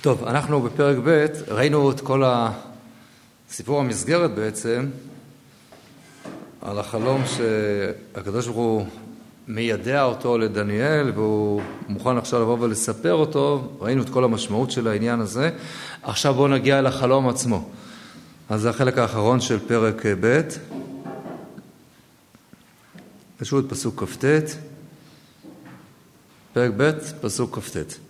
טוב, אנחנו בפרק ב', ראינו את כל הסיפור המסגרת בעצם, על החלום שהקדוש ברוך הוא מיידע אותו לדניאל והוא מוכן עכשיו לבוא ולספר אותו, ראינו את כל המשמעות של העניין הזה. עכשיו בואו נגיע לחלום עצמו. אז זה החלק האחרון של פרק ב', פשוט פסוק כ"ט, פרק ב', פסוק כ"ט.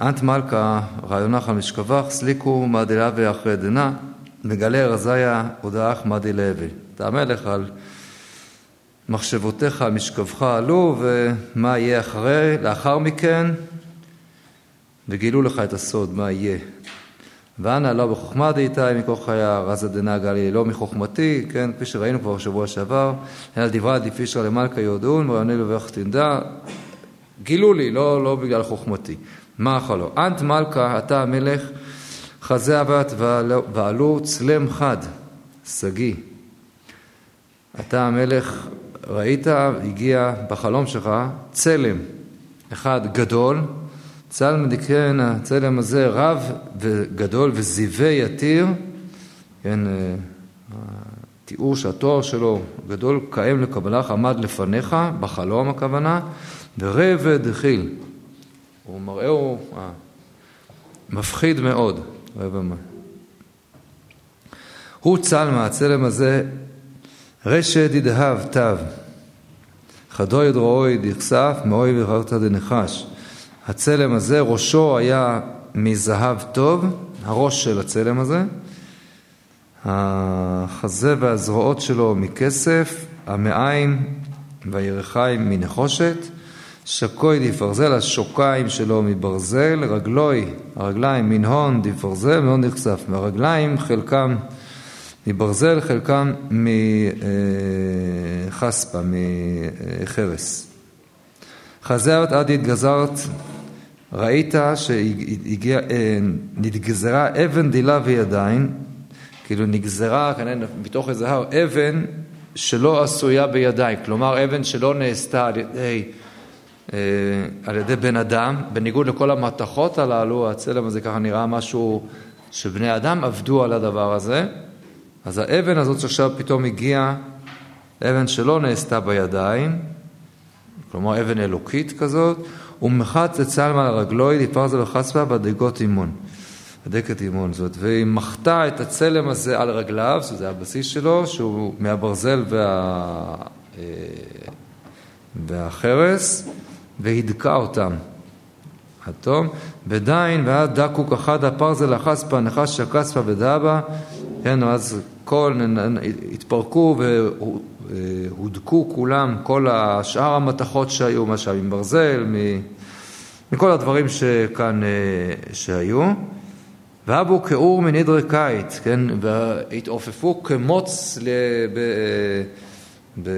אנט מלכה רעיונך על משכבך, סליקו מעדילה ואחרי דנה, מגלה רזיה הודאך מדי לוי. אתה המלך על מחשבותיך על משכבך עלו, ומה יהיה אחרי, לאחר מכן, וגילו לך את הסוד, מה יהיה. ואנא לא בחוכמה דאיתי מכוח חיה רזה דנא גלי לא מחוכמתי, כן, כפי שראינו כבר בשבוע שעבר, אלא דברי דפישרא למלכה יודעון ורעיוני לברך תנדע, גילו לי, לא, לא בגלל חוכמתי. מה אכלו? אנט מלכה, אתה המלך, חזה אבת ועלו צלם חד, שגיא. אתה המלך, ראית, הגיע בחלום שלך צלם אחד גדול, צל מדיקן, הצלם הזה רב וגדול וזיווה יתיר, כן, אה, התיאור שהתואר שלו גדול קיים לקבלך עמד לפניך, בחלום הכוונה, ורבד חיל. הוא מראהו אה, מפחיד מאוד. הוא צל מהצלם הזה רשת ידהב תו, חדו ידרועוי דכסף מאוי וחרתא דנחש. הצלם הזה, ראשו היה מזהב טוב, הראש של הצלם הזה, החזה והזרועות שלו מכסף, המעיים והירכיים מנחושת, שקוי דפרזל, השוקיים שלו מברזל, רגלוי, הרגליים מנהון דפרזל, מאוד נחשף, והרגליים חלקם מברזל, חלקם מחספה, מחרס. חזרת עד התגזרת, ראית שנתגזרה אבן דילה וידיים, כאילו נגזרה כנראה מתוך איזה הר אבן שלא עשויה בידיים, כלומר אבן שלא נעשתה על ידי אה, על ידי בן אדם, בניגוד לכל המתכות הללו, הצלם הזה ככה נראה משהו שבני אדם עבדו על הדבר הזה, אז האבן הזאת שעכשיו פתאום הגיעה, אבן שלא נעשתה בידיים, כלומר אבן אלוקית כזאת, ומחץ לצלמה על רגלוי, דיפרזה וחספה בדגות אימון. בדקת אימון זאת, והיא מחתה את הצלם הזה על רגליו, שזה הבסיס שלו, שהוא מהברזל וה... אה, והחרס, והדקה אותם. אטום, בדין ועד דקו כחד הפרזל החספה נחש שקספה ודאבה, כן, אז כל, התפרקו והודקו כולם, כל השאר המתכות שהיו, מה שהיה עם ברזל, מכל הדברים שכאן, אה, שהיו. ואבו כאור מנדרי קיץ, כן, והתעופפו כמוץ ל... ב... ב...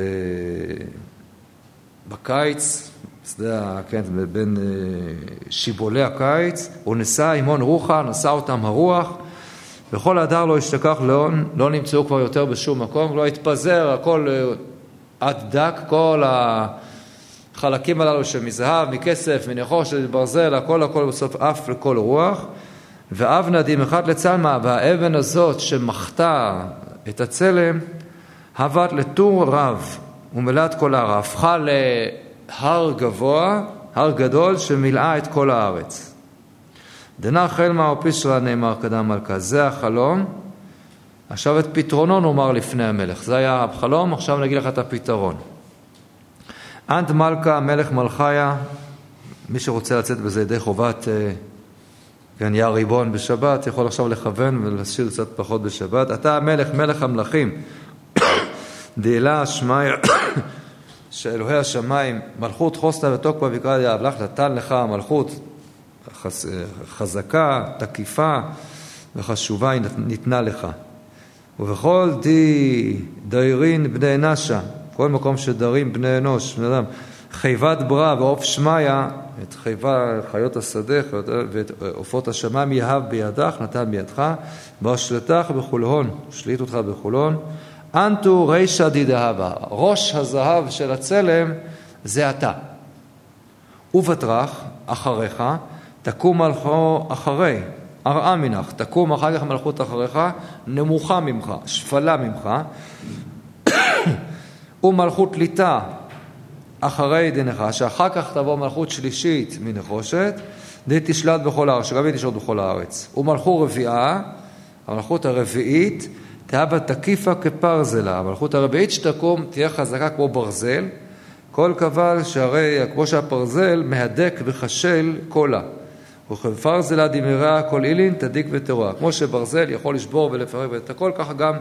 בקיץ, שדה, כן, בין אה, שיבולי הקיץ, הוא נשא עמון רוחה, נשא אותם הרוח, וכל הדר לא השתכח לאון, לא נמצאו כבר יותר בשום מקום, לא התפזר, הכל אה, עד דק, כל החלקים הללו שמזהב, מכסף, מנחושת, ברזל, הכל הכל בסוף עף לכל רוח. ואב נדים אחד לצלמה, והאבן הזאת שמחתה את הצלם, הבאת לטור רב ומילאת כל ההר, הפכה להר גבוה, הר גדול שמילאה את כל הארץ. דנא חלמה או פישרא נאמר קדם מלכה, זה החלום, עכשיו את פתרונו נאמר לפני המלך. זה היה החלום, עכשיו נגיד לך את הפתרון. אנט מלכה מלך מלכיה, מי שרוצה לצאת בזה ידי חובת אה, כן, ריבון בשבת, יכול עכשיו לכוון ולהשאיר קצת פחות בשבת. אתה המלך, מלך המלכים. דאלה שמיא שאלוהי השמיים, מלכות חוסטה ותוקפה ויקרא יעב לך, נתן לך מלכות חזקה, תקיפה וחשובה היא ניתנה לך. ובכל די דיירין בני נשה, כל מקום שדרים בני אנוש, בני אדם, חיבת ברא ועוף שמיא, את חיבה, חיות השדה ואת עופות השמיים יהב בידך, נתן בידך, והשלטך בחולהון, שליט אותך בחולון. אנטו רישא דידהבה, ראש הזהב של הצלם זה אתה. ובטרח אחריך, תקום מלכו אחרי, ארעה מנך, תקום אחר כך מלכות אחריך, נמוכה ממך, שפלה ממך, ומלכות ליטה אחרי דינך, שאחר כך תבוא מלכות שלישית מנחושת, די תשלט בכל הארץ, שגם היא תשלוט בכל הארץ. ומלכו רביעה, המלכות הרביעית, תהיה בה תקיפה כפרזלה. המלכות הרביעית שתקום תהיה חזקה כמו ברזל, כל קבל שהרי כמו שהפרזל מהדק וחשל קולה. וכפרזלה דמירה כל אילין תדיק ותרועה. כמו שברזל יכול לשבור ולפרק את הכל, ככה גם,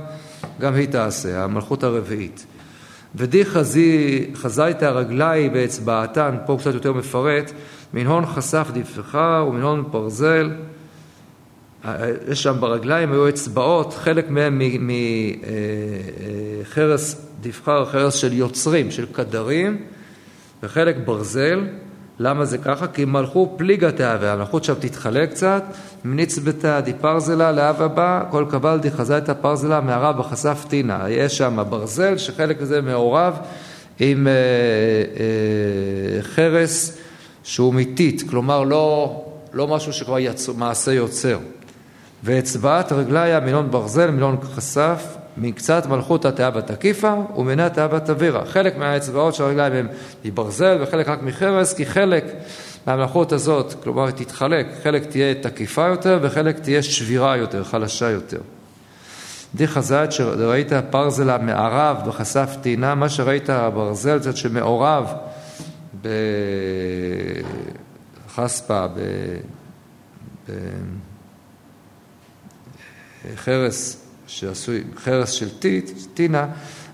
גם היא תעשה, המלכות הרביעית. ודי חזי, חזית הרגלי באצבעתן, פה קצת יותר מפרט, מנהון חשף דפך ומנהון ברזל. יש שם ברגליים היו אצבעות, חלק מהם מחרס אה, דבחר, חרס של יוצרים, של קדרים, וחלק ברזל. למה זה ככה? כי מלכו פליגה תהווה, המלכות שם תתחלק קצת, מניצבתא דיפרזלה לאב הבא, כל קבל דחזה את הפרזלה מערב בחשף טינה. יש שם ברזל, שחלק מזה מעורב עם אה, אה, חרס שהוא מיתית, כלומר לא, לא משהו שכבר יצ... מעשה יוצר. ואצבעת רגליה מילון ברזל, מילון כסף, מקצת מלכות התאווה תקיפה ומיני התאווה תבירה. חלק מהאצבעות של הרגליים הם מברזל וחלק רק מחרס, כי חלק מהמלכות הזאת, כלומר היא תתחלק, חלק תהיה תקיפה יותר וחלק תהיה שבירה יותר, חלשה יותר. די חזת שראית פרזלה מערב בחשף טינה, מה שראית ברזל קצת שמעורב בחספה, בחרס שעשוי חרס של טיט, טינה,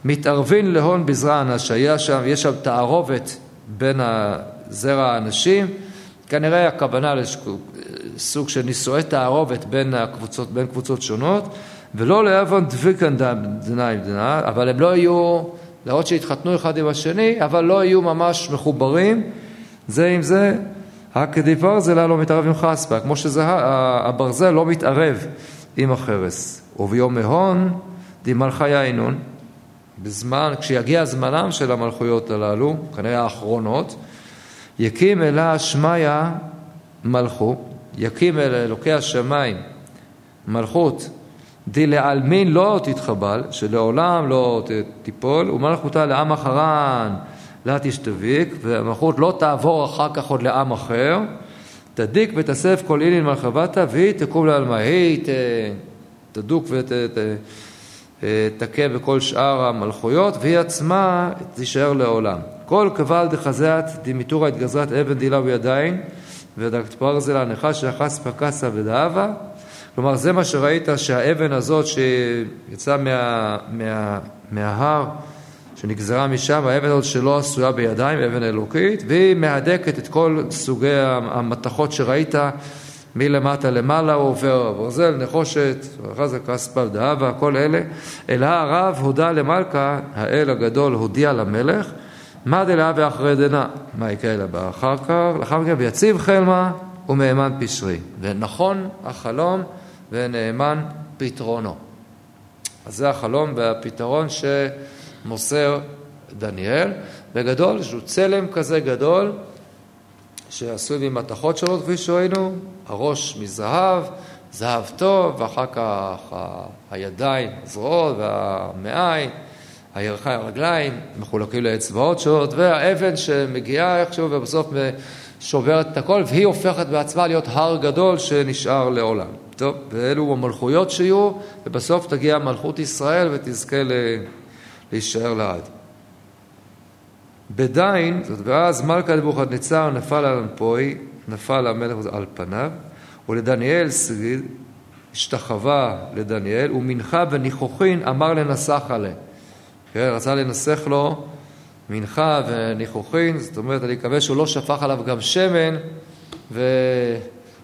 מתערבין להון בזרע אנש, היה שם, יש שם תערובת בין זרע האנשים, כנראה הכוונה לסוג של נישואי תערובת בין הקבוצות, בין קבוצות שונות, ולא לעוון דביקן דנאי דנא, אבל הם לא יהיו, להראות שהתחתנו אחד עם השני, אבל לא יהיו ממש מחוברים. זה עם זה, הכדיבר זה לא מתערב עם חספה, כמו שהברזל לא מתערב עם החרס. וביום מהון דמלכה יינון, בזמן, כשיגיע זמנם של המלכויות הללו, כנראה האחרונות, יקים אלה שמיא מלכו, יקים אל אלוקי השמיים מלכות. די לעלמין לא תתחבל, שלעולם לא תיפול, ומלכותה לעם אחרן. לה תשתביק, והמלכות לא תעבור אחר כך עוד לעם אחר, תדיק ותסף כל אילין מלכבתה, והיא תקום לעלמה. היא תדוק ותכה בכל שאר המלכויות, והיא עצמה תישאר לעולם. כל קבל דחזת דמיתורא התגזרת אבן דילה בידיים, ודקת פרזלה נחש יחס פקסה ודאבה. כלומר, זה מה שראית שהאבן הזאת שיצאה מה, מה, מההר, שנגזרה משם, האבן הזאת שלא עשויה בידיים, אבן אלוקית, והיא מהדקת את כל סוגי המתכות שראית מלמטה למעלה הוא עובר ברזל, נחושת, זה כספל דאבה, כל אלה. אלא הרב הודה למלכה, האל הגדול הודיע למלך, מה דלה ואחרי דנה, מה יקרה לה אחר כך, לאחר מכן ויציב חלמה ומהימן פשרי. ונכון החלום ונאמן פתרונו. אז זה החלום והפתרון שמוסר דניאל. בגדול, שהוא צלם כזה גדול, שעשוי ממתכות שונות, כפי שראינו, הראש מזהב, זהב טוב, ואחר כך הידיים, הזרועות והמעיים, הירכיים, הרגליים, מחולקים לאצבעות שונות, והאבן שמגיעה איכשהו ובסוף שוברת את הכל, והיא הופכת בעצמה להיות הר גדול שנשאר לעולם. טוב, ואלו המלכויות שיהיו, ובסוף תגיע מלכות ישראל ותזכה להישאר לעד. בדין, זאת ואז מלכה נבוכדנצר נפל על אנפוי, נפל המלך על פניו, ולדניאל סגיד, השתחווה לדניאל, ומנחה וניחוחין אמר לנסח עליה. כן, רצה לנסח לו מנחה וניחוחין, זאת אומרת, אני מקווה שהוא לא שפך עליו גם שמן ו...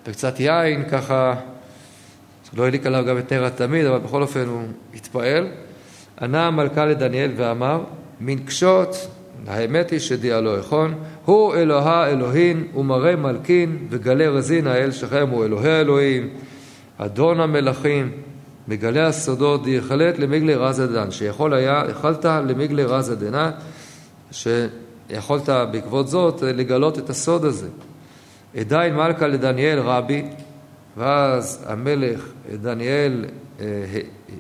וקצת יין, ככה, שלא העליק עליו גם את נר התמיד, אבל בכל אופן הוא התפעל. ענה המלכה לדניאל ואמר, מנקשות האמת היא שדיע לא יכון, הוא אלוהה אלוהין ומראה מלכין וגלי רזין האל שכם הוא אלוהי האלוהים, אדון המלכים, מגלי הסודות דיחלט למיגלי רזה דן, שיכול היה, יכלת למיגלי רזה דנה, שיכולת בעקבות זאת לגלות את הסוד הזה. עדיין מלכה לדניאל רבי, ואז המלך דניאל אה,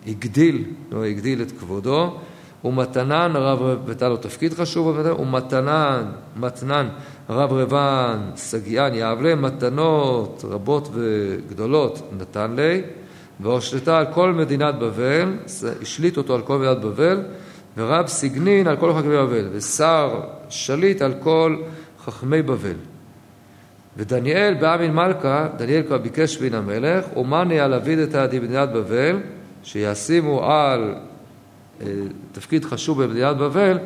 הגדיל, לא הגדיל את כבודו, ומתנן רב, הייתה לו תפקיד חשוב, ומתנן, מתנן רב רבן סגיאן יבלה, מתנות רבות וגדולות נתן לי, והושלתה על כל מדינת בבל, השליט אותו על כל מדינת בבל, ורב סגנין על כל חכמי בבל, ושר שליט על כל חכמי בבל. ודניאל באמין מלכה, דניאל כבר ביקש מן המלך, אומני על אביד את מדינת בבל, שישימו על אה, תפקיד חשוב במדינת בבל,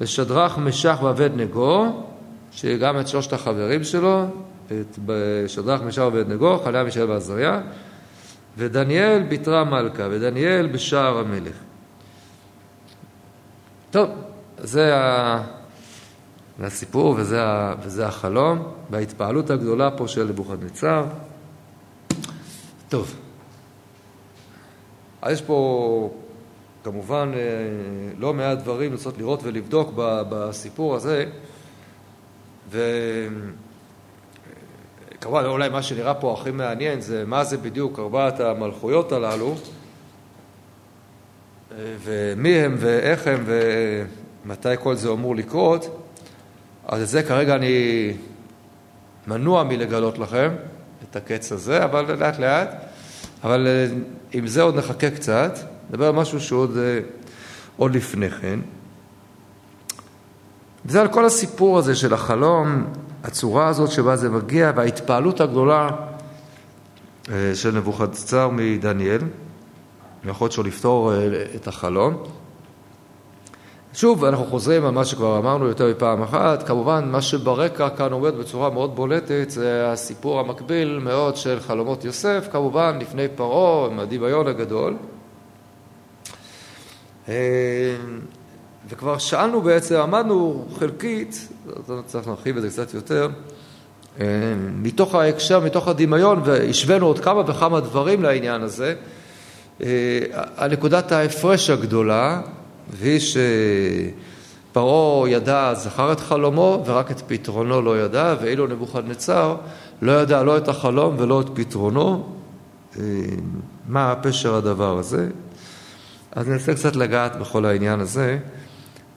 לשדרך משח ועבד נגו, שגם את שלושת החברים שלו, את שדרך משח ועבד נגו, חליה מישאל ועזריה, ודניאל ביתרה מלכה, ודניאל בשער המלך. טוב, זה הסיפור וזה, וזה החלום, וההתפעלות הגדולה פה של נבוכדנצר. טוב, אז יש פה כמובן אה, לא מעט דברים לנסות לראות ולבדוק בסיפור הזה, וכמובן אולי מה שנראה פה הכי מעניין זה מה זה בדיוק ארבעת המלכויות הללו, ומי הם ואיך הם ומתי כל זה אמור לקרות, אז את זה כרגע אני מנוע מלגלות לכם, את הקץ הזה, אבל לאט לאט, אבל אה, עם זה עוד נחכה קצת. נדבר על משהו שעוד אה, עוד לפני כן. וזה על כל הסיפור הזה של החלום, הצורה הזאת שבה זה מגיע, וההתפעלות הגדולה אה, של נבוכדנצר מדניאל, היכולת שלו לפתור את החלום. שוב, אנחנו חוזרים על מה שכבר אמרנו יותר מפעם אחת, כמובן מה שברקע כאן עומד בצורה מאוד בולטת זה הסיפור המקביל מאוד של חלומות יוסף, כמובן לפני פרעה עם הדמיון הגדול. אה, וכבר שאלנו בעצם, עמדנו חלקית, צריך להרחיב את זה קצת יותר, אה, מתוך ההקשר, מתוך הדמיון, והשווינו עוד כמה וכמה דברים לעניין הזה, על אה, נקודת ההפרש הגדולה, והיא שפרעה ידע, זכר את חלומו, ורק את פתרונו לא ידע, ואילו נבוכדנצר לא ידע לא את החלום ולא את פתרונו. מה פשר הדבר הזה? אז ננסה קצת לגעת בכל העניין הזה,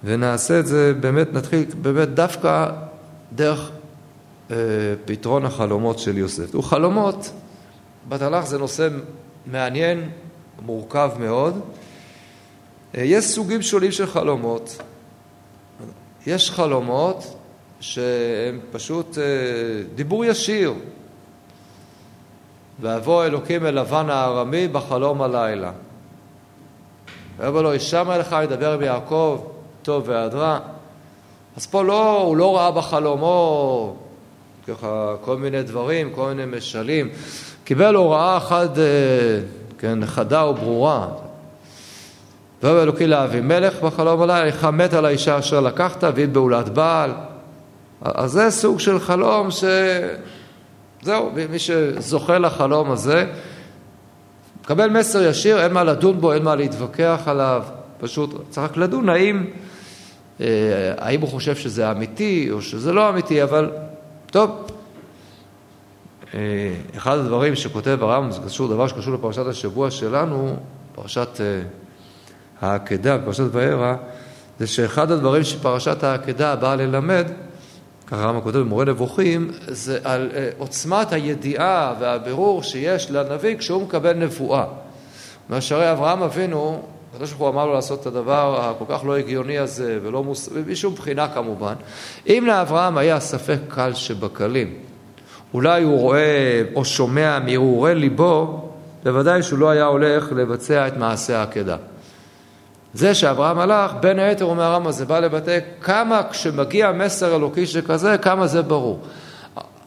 ונעשה את זה, באמת נתחיל באמת דווקא דרך אה, פתרון החלומות של יוסף. הוא חלומות, בתנ"ך זה נושא מעניין, מורכב מאוד. אה, יש סוגים שונים של חלומות. יש חלומות שהם פשוט אה, דיבור ישיר. ואבוא אלוקים אל לבן הארמי בחלום הלילה. ויאמר לו, הישמע לך לדבר עם יעקב, טוב והדרע. אז פה לא, הוא לא ראה בחלומו ככה כל מיני דברים, כל מיני משלים. קיבל הוראה אחת, אה, כן, חדה וברורה. ויאמר אלוקי לאבימלך בחלום עליי, לך מת על האישה אשר לקחת, והיא בעולת בעל. אז זה סוג של חלום ש... זהו, מי שזוכה לחלום הזה, מקבל מסר ישיר, אין מה לדון בו, אין מה להתווכח עליו, פשוט צריך רק לדון האם, אה, האם הוא חושב שזה אמיתי או שזה לא אמיתי, אבל טוב. אה, אחד הדברים שכותב הרמב"ם, זה קשור, דבר שקשור לפרשת השבוע שלנו, פרשת אה, העקדה, פרשת וירא, זה שאחד הדברים שפרשת העקדה באה ללמד, ככה הרמב"ם כותב במורה נבוכים, זה על uh, עוצמת הידיעה והבירור שיש לנביא כשהוא מקבל נבואה. מאשרי אברהם אבינו, הקדוש ברוך הוא אמר לו לעשות את הדבר הכל כך לא הגיוני הזה, ולא מוס... בשום בחינה כמובן. אם לאברהם היה ספק קל שבקלים, אולי הוא רואה או שומע מהרהורי ליבו, בוודאי שהוא לא היה הולך לבצע את מעשה העקדה. זה שאברהם הלך, בין היתר אומר הרמב"ם, זה בא לבטא כמה כשמגיע מסר אלוקי שכזה, כמה זה ברור.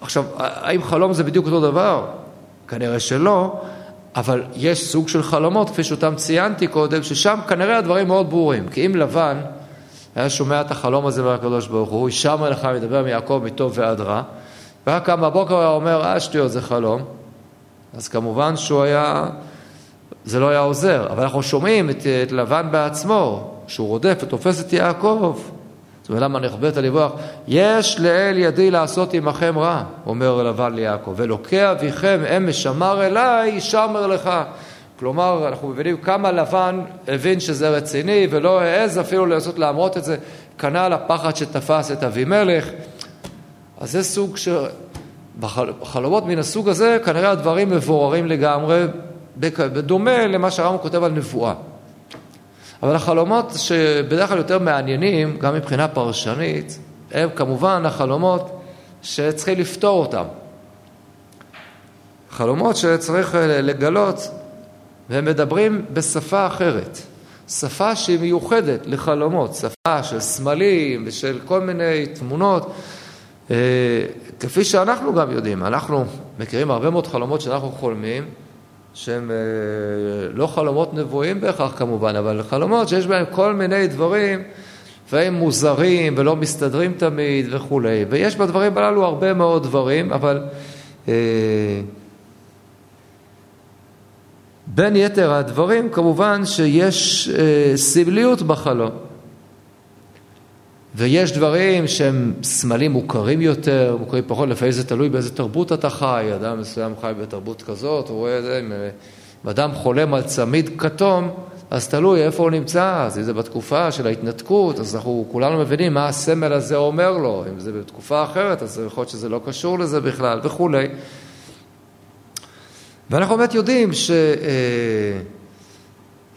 עכשיו, האם חלום זה בדיוק אותו דבר? כנראה שלא, אבל יש סוג של חלומות, כפי שאותם ציינתי קודם, ששם כנראה הדברים מאוד ברורים. כי אם לבן היה שומע את החלום הזה מהקדוש ברוך הוא, הישמע לך מדבר מיעקב מטוב ועד רע, והיה קם בבוקר והיה אומר, אה שטויות זה חלום, אז כמובן שהוא היה זה לא היה עוזר. אבל אנחנו שומעים את, את לבן בעצמו, שהוא רודף ותופס את יעקב. ולמה נכבדת לברוח? יש לאל ידי לעשות עמכם רע, אומר לבן ליעקב, ולוקח אביכם אם משמר אליי, שמר לך. כלומר, אנחנו מבינים כמה לבן הבין שזה רציני ולא העז אפילו לנסות להמרות את זה, כנ"ל הפחד שתפס את אבימלך. אז זה סוג של... בחלומות מן הסוג הזה, כנראה הדברים מבוררים לגמרי, בדומה למה שהרמב"ם כותב על נבואה. אבל החלומות שבדרך כלל יותר מעניינים, גם מבחינה פרשנית, הם כמובן החלומות שצריכים לפתור אותם. חלומות שצריך לגלות, והם מדברים בשפה אחרת. שפה שהיא מיוחדת לחלומות, שפה של סמלים ושל כל מיני תמונות. אה, כפי שאנחנו גם יודעים, אנחנו מכירים הרבה מאוד חלומות שאנחנו חולמים, שהם אה, לא חלומות נבואים בהכרח כמובן, אבל חלומות שיש בהם כל מיני דברים, והם מוזרים ולא מסתדרים תמיד וכולי. ויש בדברים הללו הרבה מאוד דברים, אבל אה, בין יתר הדברים כמובן שיש אה, סמליות בחלום. ויש דברים שהם סמלים מוכרים יותר, מוכרים פחות, לפעמים זה תלוי באיזה תרבות אתה חי, אדם מסוים חי בתרבות כזאת, הוא רואה את זה, אם אדם חולם על צמיד כתום, אז תלוי איפה הוא נמצא, אז אם זה בתקופה של ההתנתקות, אז אנחנו כולנו מבינים מה הסמל הזה אומר לו, אם זה בתקופה אחרת, אז יכול להיות שזה לא קשור לזה בכלל, וכולי. ואנחנו באמת יודעים ש... אה,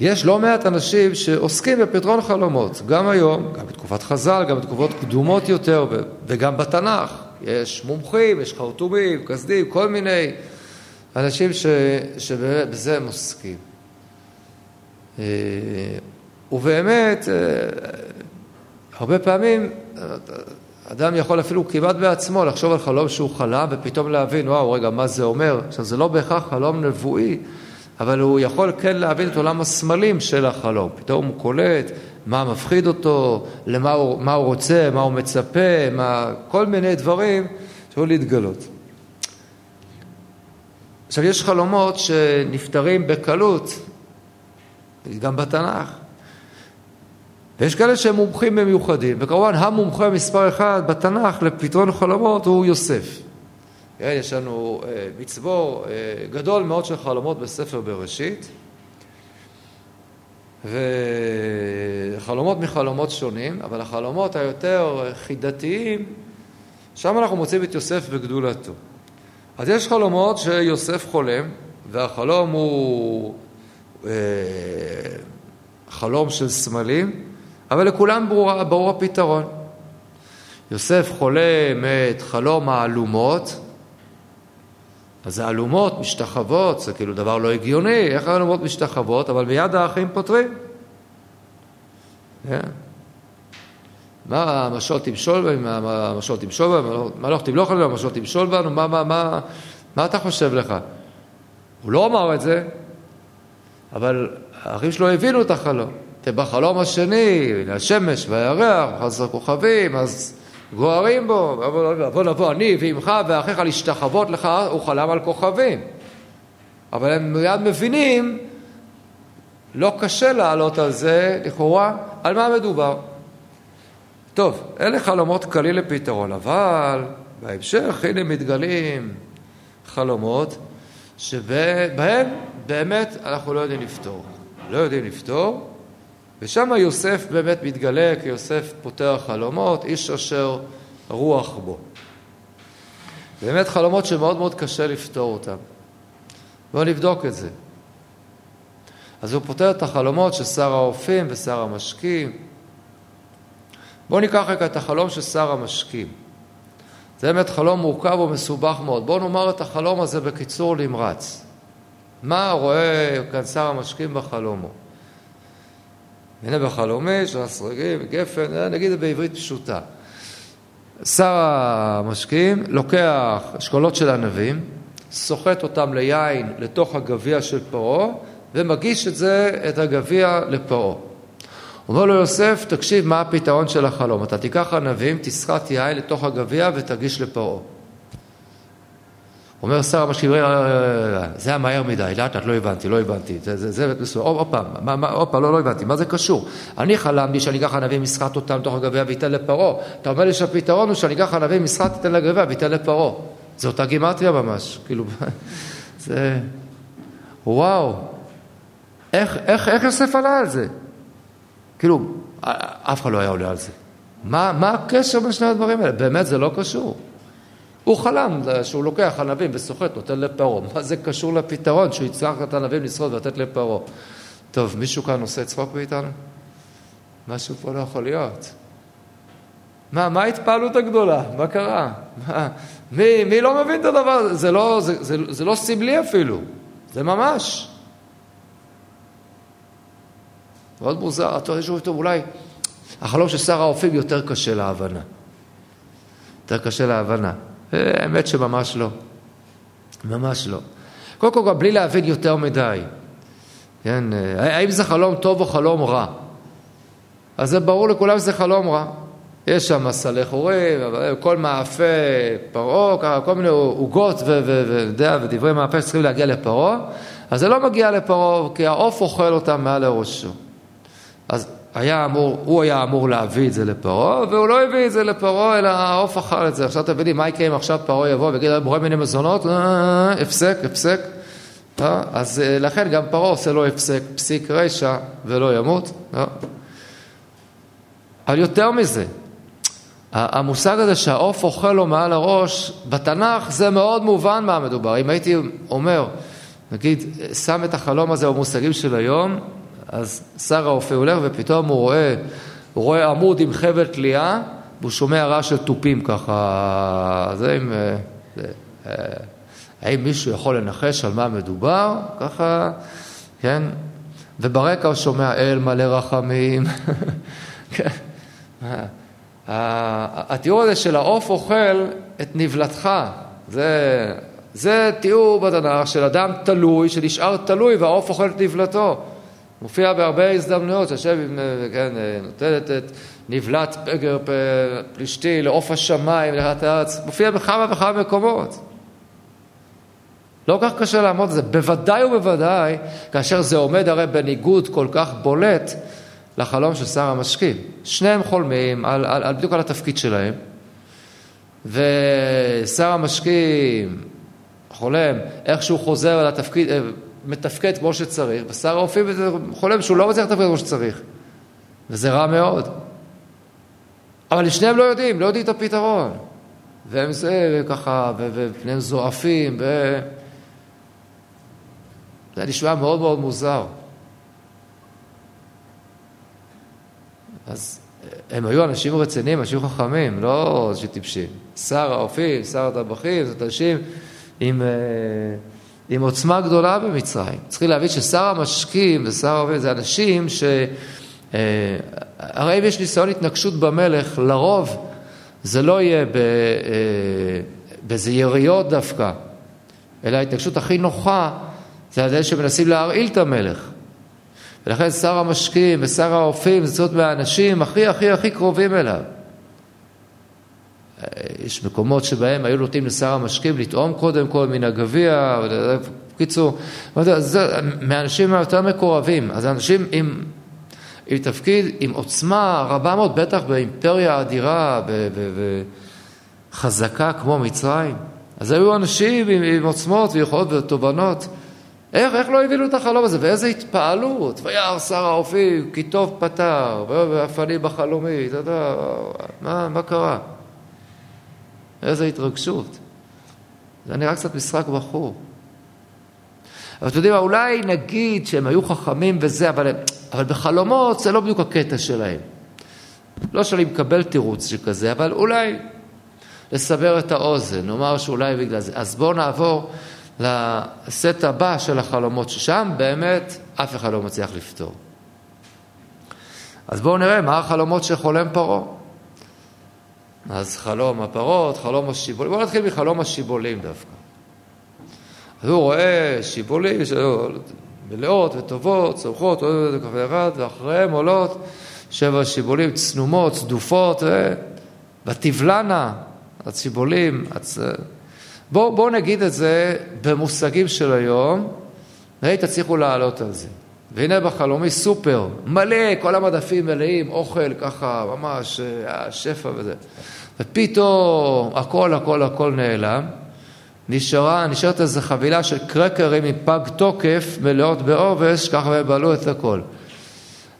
יש לא מעט אנשים שעוסקים בפתרון חלומות, גם היום, גם בתקופת חז"ל, גם בתקופות קדומות יותר, וגם בתנ"ך. יש מומחים, יש חרטומים, כסדים, כל מיני אנשים ש, שבזה הם עוסקים. אה, ובאמת, אה, הרבה פעמים אדם יכול אפילו כמעט בעצמו לחשוב על חלום שהוא חלם ופתאום להבין, וואו, רגע, מה זה אומר? עכשיו, זה לא בהכרח חלום נבואי, אבל הוא יכול כן להבין את עולם הסמלים של החלום. פתאום הוא קולט מה מפחיד אותו, למה הוא, מה הוא רוצה, מה הוא מצפה, מה, כל מיני דברים שיכולו להתגלות. עכשיו, יש חלומות שנפתרים בקלות, גם בתנ"ך. ויש כאלה שהם מומחים במיוחדים, וכמובן המומחה מספר אחד בתנ"ך לפתרון חלומות הוא יוסף. כן, יש לנו אה, מצבור אה, גדול מאוד של חלומות בספר בראשית, וחלומות מחלומות שונים, אבל החלומות היותר חידתיים, שם אנחנו מוצאים את יוסף בגדולתו. אז יש חלומות שיוסף חולם, והחלום הוא אה, חלום של סמלים, אבל לכולם ברור, ברור הפתרון. יוסף חולם את חלום האלומות, אז האלומות משתחוות, זה כאילו דבר לא הגיוני, איך האלומות משתחוות, אבל מיד האחים פותרים. Yeah. כן. מה המשול תמשול בהם, מה המשול תמשול בהם, מה לא תמלוך עליהם, המשול תמשול בנו, מה, מה, מה, מה אתה חושב לך? הוא לא אמר את זה, אבל האחים שלו הבינו את החלום. בחלום השני, השמש והירח, חסר כוכבים, אז גוערים בו, בוא נבוא אני ועמך ואחיך להשתחוות לך, הוא חלם על כוכבים. אבל הם מיד מבינים, לא קשה לעלות על זה, לכאורה, על מה מדובר. טוב, אלה חלומות קלים לפתרון, אבל בהמשך הנה מתגלים חלומות שבהם באמת אנחנו לא יודעים לפתור. לא יודעים לפתור, ושם יוסף באמת מתגלה כיוסף פותר חלומות, איש אשר רוח בו. באמת חלומות שמאוד מאוד קשה לפתור אותם. בואו נבדוק את זה. אז הוא פותר את החלומות של שר האופים ושר המשקים. בואו ניקח רגע את החלום של שר המשקים. זה באמת חלום מורכב ומסובך מאוד. בואו נאמר את החלום הזה בקיצור נמרץ. מה רואה כאן שר המשקים בחלומו? הנה בחלומי של הסרגים וגפן, נגיד את זה בעברית פשוטה. שר המשקים לוקח אשכולות של ענבים, סוחט אותם ליין לתוך הגביע של פרעה, ומגיש את זה, את הגביע לפרעה. אומר לו יוסף, תקשיב מה הפתרון של החלום. אתה תיקח ענבים, תסחט יין לתוך הגביע ותגיש לפרעה. אומר שר המשקיעים, זה היה מהר מדי, לאט לאט לא הבנתי, לא הבנתי, זה, זה, זה, זה, עוד פעם, עוד פעם, לא, לא הבנתי, מה זה קשור? אני חלמתי שאני אקח ענבים מסחט אותם לתוך הגביע ואתן לפרעה, אתה אומר לי שהפתרון הוא שאני אקח ענבים מסחט, אתן לגביע ואתן לפרעה, זה אותה גימטריה ממש, כאילו, זה, וואו, איך, איך, איך יוסף עלה על זה? כאילו, אף אחד לא היה עולה על זה. מה, מה הקשר בין שני הדברים האלה? באמת זה לא קשור. הוא חלם שהוא לוקח ענבים וסוחט, נותן לפרעה. מה זה קשור לפתרון שהוא יצטרך את הענבים לשרוד ולתת לפרעה? טוב, מישהו כאן עושה צחוק מאיתנו? משהו פה לא יכול להיות. מה, מה ההתפעלות הגדולה? מה קרה? מה, מי, מי לא מבין את הדבר הזה? זה לא, זה, זה, זה לא סמלי אפילו, זה ממש. מאוד מוזר, אתה יודע שהוא אולי החלום של שר האופים יותר קשה להבנה. יותר קשה להבנה. האמת שממש לא. ממש לא. קודם כל, בלי להבין יותר מדי. כן, אה, האם זה חלום טוב או חלום רע? אז זה ברור לכולם שזה חלום רע. יש שם מסלי חורים, כל מאפה פרעה, כל מיני עוגות ודברי מאפה שצריכים להגיע לפרעה, אז זה לא מגיע לפרעה, כי העוף אוכל אותם מעל לראשו. היה אמור, הוא היה אמור להביא את זה לפרעה, והוא לא הביא את זה לפרעה, אלא העוף אכל את זה. עכשיו תבין לי, מה יקרה אם עכשיו פרעה יבוא ויגיד, בורא מיני מזונות, אה, הפסק, הפסק. אה, אז אה, לכן גם פרעה עושה לו הפסק, פסיק רשע, ולא ימות. אבל יותר מזה, המושג הזה שהעוף אוכל לו מעל הראש, בתנ"ך זה מאוד מובן מה מדובר. אם הייתי אומר, נגיד, שם את החלום הזה במושגים של היום, אז שר האופה הולך ופתאום הוא רואה, הוא רואה עמוד עם חבל תלייה והוא שומע רעש של תופים ככה, זה עם... אה, זה, אה, האם מישהו יכול לנחש על מה מדובר? ככה, כן? וברקע הוא שומע אל מלא רחמים. כן. התיאור הזה של העוף אוכל את נבלתך, זה, זה תיאור בתנ"ך של אדם תלוי, שנשאר תלוי והעוף אוכל את נבלתו. מופיע בהרבה הזדמנויות, יושב עם, כן, נותנת את נבלת פגר פלישתי לעוף השמיים, לחת הארץ, מופיע בכמה וכמה מקומות. לא כל כך קשה לעמוד על זה, בוודאי ובוודאי כאשר זה עומד הרי בניגוד כל כך בולט לחלום של שר המשקים. שניהם חולמים על, על, על בדיוק על התפקיד שלהם, ושר המשקים חולם איך שהוא חוזר על התפקיד, מתפקד כמו שצריך, ושר האופים חולם שהוא לא מצליח לתפקד כמו שצריך. וזה רע מאוד. אבל שניהם לא יודעים, לא יודעים את הפתרון. והם זה ככה, ופניהם זועפים, ו... זה נשמע מאוד מאוד מוזר. אז הם היו אנשים רציניים, אנשים חכמים, לא אנשים טיפשים. שר האופים, שר הטבחים, זאת אנשים עם... עם עוצמה גדולה במצרים. צריכים להבין ששר המשקים ושר העובד זה אנשים ש... אה, הרי אם יש ניסיון התנגשות במלך, לרוב זה לא יהיה. אה, באיזה יריות דווקא, אלא ההתנגשות הכי נוחה זה על ידי שמנסים להרעיל את המלך. ולכן שר המשקים ושר האופים זה זאת מהאנשים הכי הכי הכי קרובים אליו. יש מקומות שבהם היו נותנים לשר המשקים לטעום קודם כל מן הגביע, בקיצור, מהאנשים היותר מקורבים, אז אנשים עם, עם תפקיד, עם עוצמה רבה מאוד, בטח באימפריה אדירה וחזקה כמו מצרים, אז היו אנשים עם, עם עוצמות ויכולות ותובנות. איך, איך לא הבינו את החלום הזה? ואיזה התפעלות, וירא שר האופים, כי טוב פתר, ואף אני בחלומי, אתה יודע, מה, מה קרה? איזו התרגשות. זה נראה קצת משחק בחור. אבל אתם יודעים, אולי נגיד שהם היו חכמים וזה, אבל, אבל בחלומות זה לא בדיוק הקטע שלהם. לא שאני מקבל תירוץ שכזה, אבל אולי לסבר את האוזן, נאמר שאולי בגלל זה. אז בואו נעבור לסט הבא של החלומות, ששם באמת אף אחד לא מצליח לפתור. אז בואו נראה מה החלומות שחולם פרעה. אז חלום הפרות, חלום השיבולים, בואו נתחיל מחלום השיבולים דווקא. אז הוא רואה שיבולים מלאות וטובות, וכפי ואחריהם עולות שבע שיבולים צנומות, צדופות, ותבלנה הציבולים, הצ... בואו בוא נגיד את זה במושגים של היום, ואי תצליחו לעלות על זה. והנה בחלומי סופר, מלא, כל המדפים מלאים, אוכל ככה, ממש, אה, שפע וזה. ופתאום הכל, הכל, הכל נעלם. נשארה, נשארת איזו חבילה של קרקרים עם פג תוקף מלאות בעובש, ככה הם בלעו את הכל.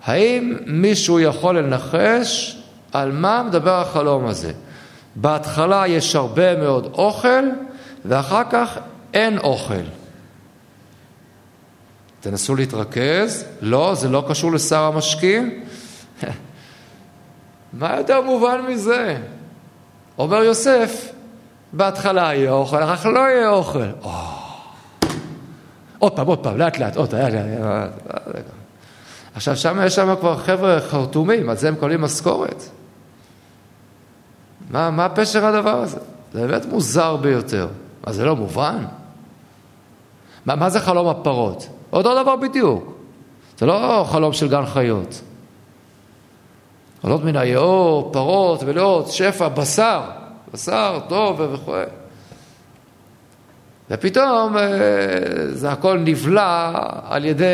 האם מישהו יכול לנחש על מה מדבר החלום הזה? בהתחלה יש הרבה מאוד אוכל, ואחר כך אין אוכל. תנסו להתרכז, לא, זה לא קשור לשר המשקים. מה יותר מובן מזה? אומר יוסף, בהתחלה יהיה אוכל, אחר כך לא יהיה אוכל. עוד פעם, עוד פעם, לאט לאט, עוד, לאט, לאט. עכשיו, שם יש שם כבר חבר'ה חרטומים, על זה הם מקבלים משכורת. מה, מה פשר הדבר הזה? זה באמת מוזר ביותר. מה, זה לא מובן? מה, מה זה חלום הפרות? אותו דבר בדיוק. זה לא חלום של גן חיות. עולות מן היאור, פרות, מלאות, שפע, בשר, בשר טוב וכו'. ופתאום אה, זה הכל נבלע על ידי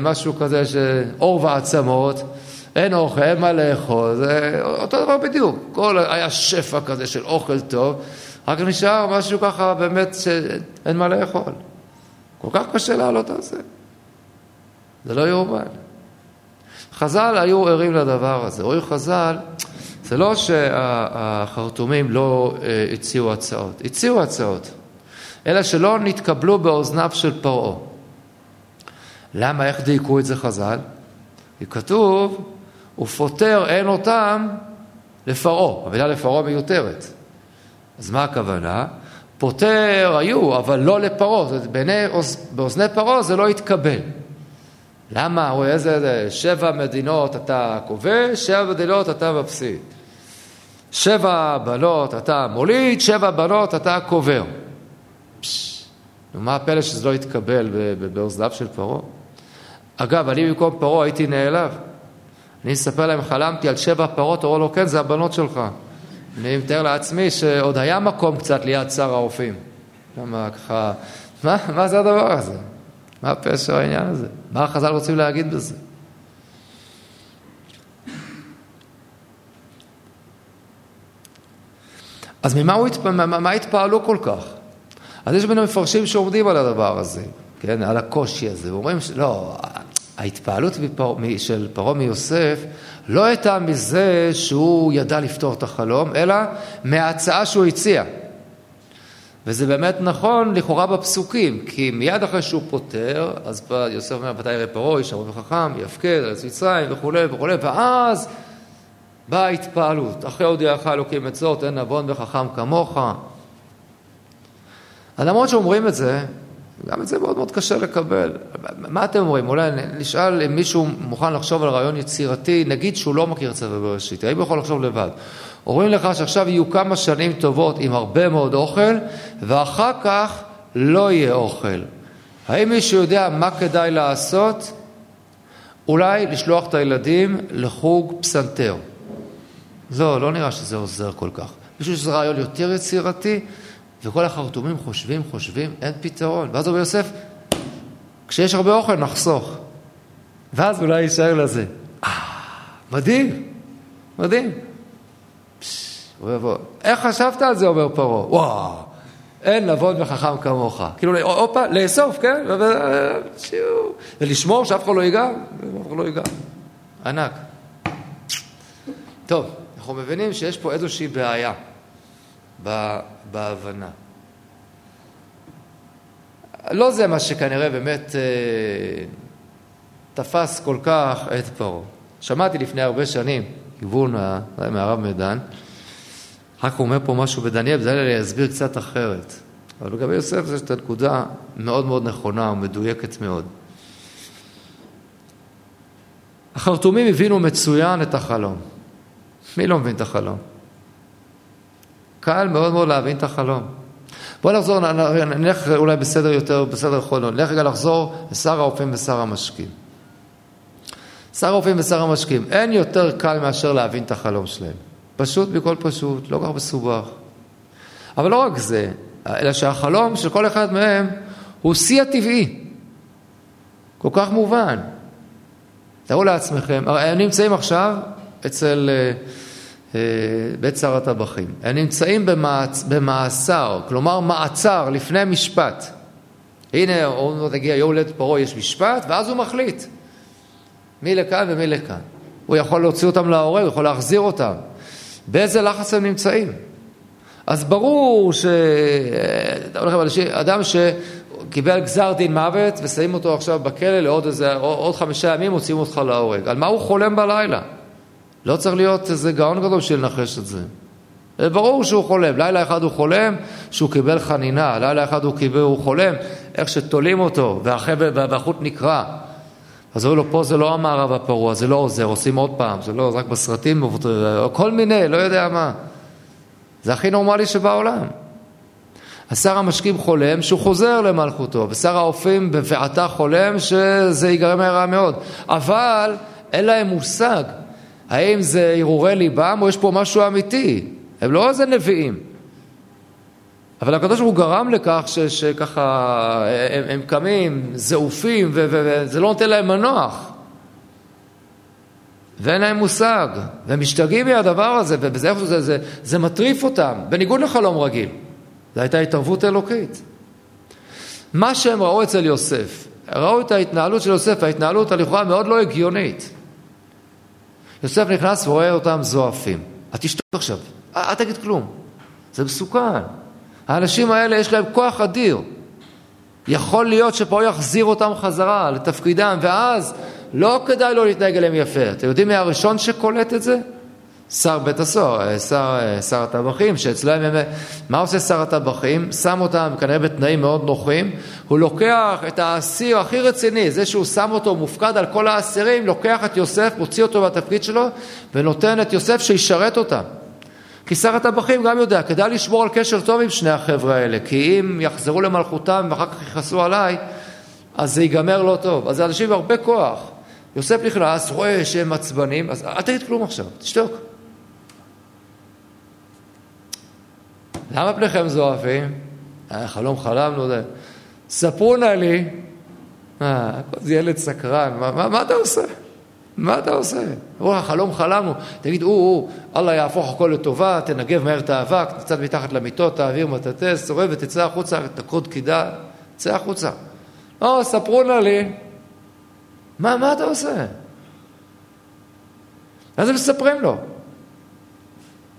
משהו כזה של עור ועצמות, אין אוכל, אין מה לאכול, זה אותו דבר בדיוק. כל, היה שפע כזה של אוכל טוב, רק נשאר משהו ככה באמת שאין מה לאכול. כל כך קשה לעלות על זה. זה לא יאומן. חז"ל היו ערים לדבר הזה. רואים חז"ל, זה לא שהחרטומים לא אה, הציעו הצעות, הציעו הצעות, אלא שלא נתקבלו באוזניו של פרעה. למה? איך דייקו את זה חז"ל? כי כתוב, ופוטר אין אותם לפרעה. המילה לפרעה מיותרת. אז מה הכוונה? פוטר היו, אבל לא לפרעה. באוזני פרעה זה לא התקבל. למה? הוא איזה, שבע מדינות אתה כובש, שבע מדינות אתה מפסיד. שבע בנות אתה מוליד, שבע בנות אתה קובר. נו, מה הפלא שזה לא יתקבל באוזניו של פרעה? אגב, אני במקום פרעה הייתי נעלב. אני אספר להם, חלמתי על שבע פרות, אמרו לו, כן, זה הבנות שלך. אני מתאר לעצמי שעוד היה מקום קצת ליד שר האופים. למה ככה, מה, מה זה הדבר הזה? מה פשר העניין הזה? מה החז"ל רוצים להגיד בזה? אז ממה הוא התפ... מה, מה התפעלו כל כך? אז יש בינינו מפרשים שעומדים על הדבר הזה, כן, על הקושי הזה, ואומרים, לא, ההתפעלות של פרעה מיוסף לא הייתה מזה שהוא ידע לפתור את החלום, אלא מההצעה שהוא הציע. וזה באמת נכון לכאורה בפסוקים, כי מיד אחרי שהוא פותר, אז יוסף אומר, ודאי יראה פרעה, איש ארוך וחכם, יפקד, ארץ מצרים וכולי וכולי, ואז באה ההתפעלות, אחרי הודיעך אלוקים את זאת, אין נבון וחכם כמוך. אז למרות שאומרים את זה, גם את זה מאוד מאוד קשה לקבל. מה אתם אומרים? אולי נשאל אם מישהו מוכן לחשוב על רעיון יצירתי, נגיד שהוא לא מכיר צבע בראשית, האם הוא יכול לחשוב לבד? אומרים לך שעכשיו יהיו כמה שנים טובות עם הרבה מאוד אוכל, ואחר כך לא יהיה אוכל. האם מישהו יודע מה כדאי לעשות? אולי לשלוח את הילדים לחוג פסנתר. לא, לא נראה שזה עוזר כל כך. מישהו שזה רעיון יותר יצירתי, וכל החרטומים חושבים, חושבים, אין פתרון. ואז אומר יוסף, כשיש הרבה אוכל נחסוך. ואז אולי יישאר לזה. אה, מדהים, מדהים. הוא יבוא, איך חשבת על זה, אומר פרעה? וואו, אין נבון וחכם כמוך. כאילו, הופה, לאסוף, כן? ולשמור שאף אחד לא ייגע, אף אחד לא ייגע. ענק. טוב, אנחנו מבינים שיש פה איזושהי בעיה בהבנה. לא זה מה שכנראה באמת אה, תפס כל כך את פרעה. שמעתי לפני הרבה שנים, כיוון מהרב מדן, אחר כך הוא אומר פה משהו בדניאל, בדניאל יסביר קצת אחרת. אבל לגבי יוסף זאת הנקודה מאוד מאוד נכונה ומדויקת מאוד. החרטומים הבינו מצוין את החלום. מי לא מבין את החלום? קל מאוד מאוד להבין את החלום. בואו נחזור, נלך אולי בסדר יותר, בסדר כרונו, נלך רגע לחזור לשר האופים ושר המשקים. שר האופים ושר המשקים, אין יותר קל מאשר להבין את החלום שלהם. פשוט מכל פשוט, לא כך מסובך. אבל לא רק זה, אלא שהחלום של כל אחד מהם הוא שיא הטבעי, כל כך מובן. תארו לעצמכם, הם נמצאים עכשיו אצל אה, אה, בית שר הטבחים, הם נמצאים במעצ... במאסר, כלומר מעצר לפני משפט. הנה, עוד מעט הגיע יום הולדת פרעה, יש משפט, ואז הוא מחליט מי לכאן ומי לכאן. הוא יכול להוציא אותם להורג, הוא יכול להחזיר אותם. באיזה לחץ הם נמצאים? אז ברור ש... אדם שקיבל גזר דין מוות ושמים אותו עכשיו בכלא לעוד איזה, עוד חמישה ימים מוציאים אותך להורג. על מה הוא חולם בלילה? לא צריך להיות איזה גאון גדול בשביל לנחש את זה. זה ברור שהוא חולם. לילה אחד הוא חולם שהוא קיבל חנינה, לילה אחד הוא, קיבל, הוא חולם איך שתולים אותו והחוט נקרע. אז אומרים לו, פה זה לא המערב הפרוע, זה לא עוזר, עושים עוד פעם, זה לא, רק בסרטים, כל מיני, לא יודע מה. זה הכי נורמלי שבעולם. אז שר המשקים חולם שהוא חוזר למלכותו, ושר האופים בבעתה חולם שזה ייגרם מהר מאוד. אבל אין להם מושג האם זה הרהורי ליבם או יש פה משהו אמיתי. הם לא איזה נביאים. אבל הקדוש ברוך הוא גרם לכך ש, שככה הם, הם קמים, זעופים, וזה לא נותן להם מנוח. ואין להם מושג, והם משתגעים מהדבר הזה, וזה זה, זה, זה מטריף אותם, בניגוד לחלום רגיל. זו הייתה התערבות אלוקית. מה שהם ראו אצל יוסף, ראו את ההתנהלות של יוסף, ההתנהלות הלכאורה מאוד לא הגיונית. יוסף נכנס ורואה אותם זועפים. את תשתוק עכשיו, אל תגיד כלום. זה מסוכן. האנשים האלה יש להם כוח אדיר. יכול להיות שפה יחזיר אותם חזרה לתפקידם, ואז לא כדאי לו להתנהג אליהם יפה. אתם יודעים מי הראשון שקולט את זה? שר בית הסוהר, שר, שר הטבחים, שאצלם הם... מה עושה שר הטבחים? שם אותם כנראה בתנאים מאוד נוחים. הוא לוקח את האסיר הכי רציני, זה שהוא שם אותו מופקד על כל האסירים, לוקח את יוסף, מוציא אותו מהתפקיד שלו, ונותן את יוסף שישרת אותם. כי שר הטבחים גם יודע, כדאי לשמור על קשר טוב עם שני החבר'ה האלה, כי אם יחזרו למלכותם ואחר כך יכעסו עליי, אז זה ייגמר לא טוב. אז זה אנשים עם הרבה כוח. יוסף נכנס, רואה שהם עצבנים, אז אל תגיד כלום עכשיו, תשתוק. למה פניכם זועפים? אה, חלום חלמנו. ספרו נא לי, אה, זה ילד סקרן, מה, מה, מה אתה עושה? מה אתה עושה? לך, חלום חלמנו, תגיד, או, או, אללה יהפוך הכל לטובה, תנגב מהר את האבק, קצת מתחת למיטות, תעביר מטאטא, סורב ותצא החוצה, תקוד קידה, צא החוצה. או, ספרו נא לי. מה, מה אתה עושה? אז הם מספרים לו.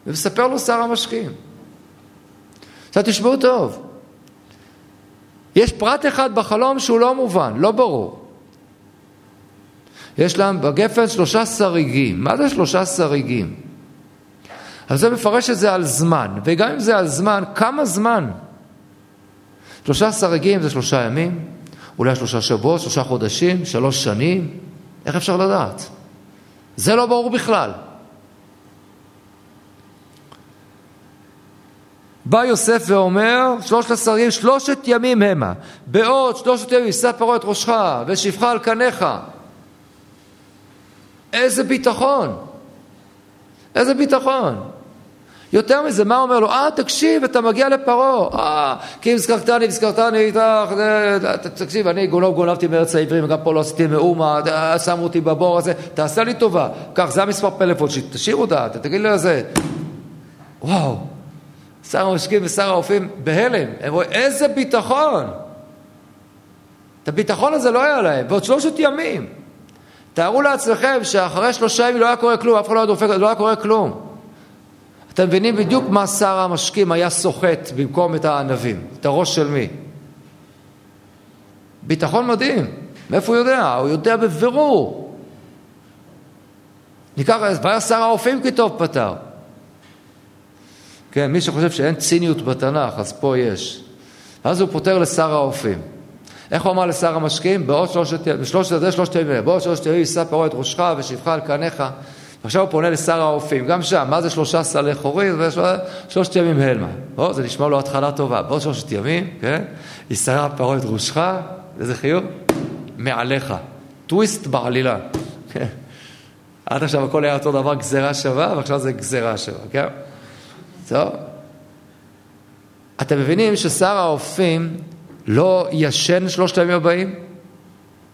ומספר לו שר המשקים. עכשיו תשמעו טוב. יש פרט אחד בחלום שהוא לא מובן, לא ברור. יש להם בגפן שלושה שריגים. מה זה שלושה שריגים? אז זה מפרש את זה על זמן, וגם אם זה על זמן, כמה זמן? שלושה שריגים זה שלושה ימים, אולי שלושה שבועות, שלושה חודשים, שלוש שנים, איך אפשר לדעת? זה לא ברור בכלל. בא יוסף ואומר, שלושת השרים, שלושת ימים המה. בעוד שלושת ימים יישא פרעה את ראשך ושפך על קניך. איזה ביטחון. איזה ביטחון. יותר מזה, מה אומר לו? אה, תקשיב, אתה מגיע לפרעה. אה, כי אם זכרתני, הזכרתני איתך, תקשיב, אני גונב גונבתי מארץ העברים, וגם פה לא עשיתי מאומה, שמו אותי בבור הזה, תעשה לי טובה. קח, זה המספר פלאפון, תשאיר אותה, תגיד לי על זה. וואו, שר המשקים ושר האופים בהלם. הם רואים, איזה ביטחון. את הביטחון הזה לא היה להם, ועוד שלושת ימים. תארו לעצמכם שאחרי שלושה ימים לא היה קורה כלום, אף אחד לא היה דופק, לא היה קורה כלום. אתם מבינים בדיוק מה שר המשקים היה סוחט במקום את הענבים, את הראש של מי? ביטחון מדהים. מאיפה הוא יודע? הוא יודע בבירור. ניקח, והיה שר האופים כי טוב פתר. כן, מי שחושב שאין ציניות בתנ"ך, אז פה יש. אז הוא פותר לשר האופים. איך הוא אמר לשר המשקים? בעוד שלושת ימים, שלושת, שלושת ימים, בעוד שלושת ימים יישא פרעה את ראשך ושפך על קניך. ועכשיו הוא פונה לשר האופים, גם שם, מה זה שלושה סלי חורים ושלושת ימים הלמה. או, זה נשמע לו התחלה טובה. בעוד שלושת ימים, כן, יישא פרעה את ראשך, איזה חיוב? מעליך. טוויסט בעלילה. כן. עד עכשיו הכל היה אותו דבר, גזירה שווה, ועכשיו זה גזירה שווה, כן? טוב. אתם מבינים ששר האופים לא ישן שלושת הימים הבאים?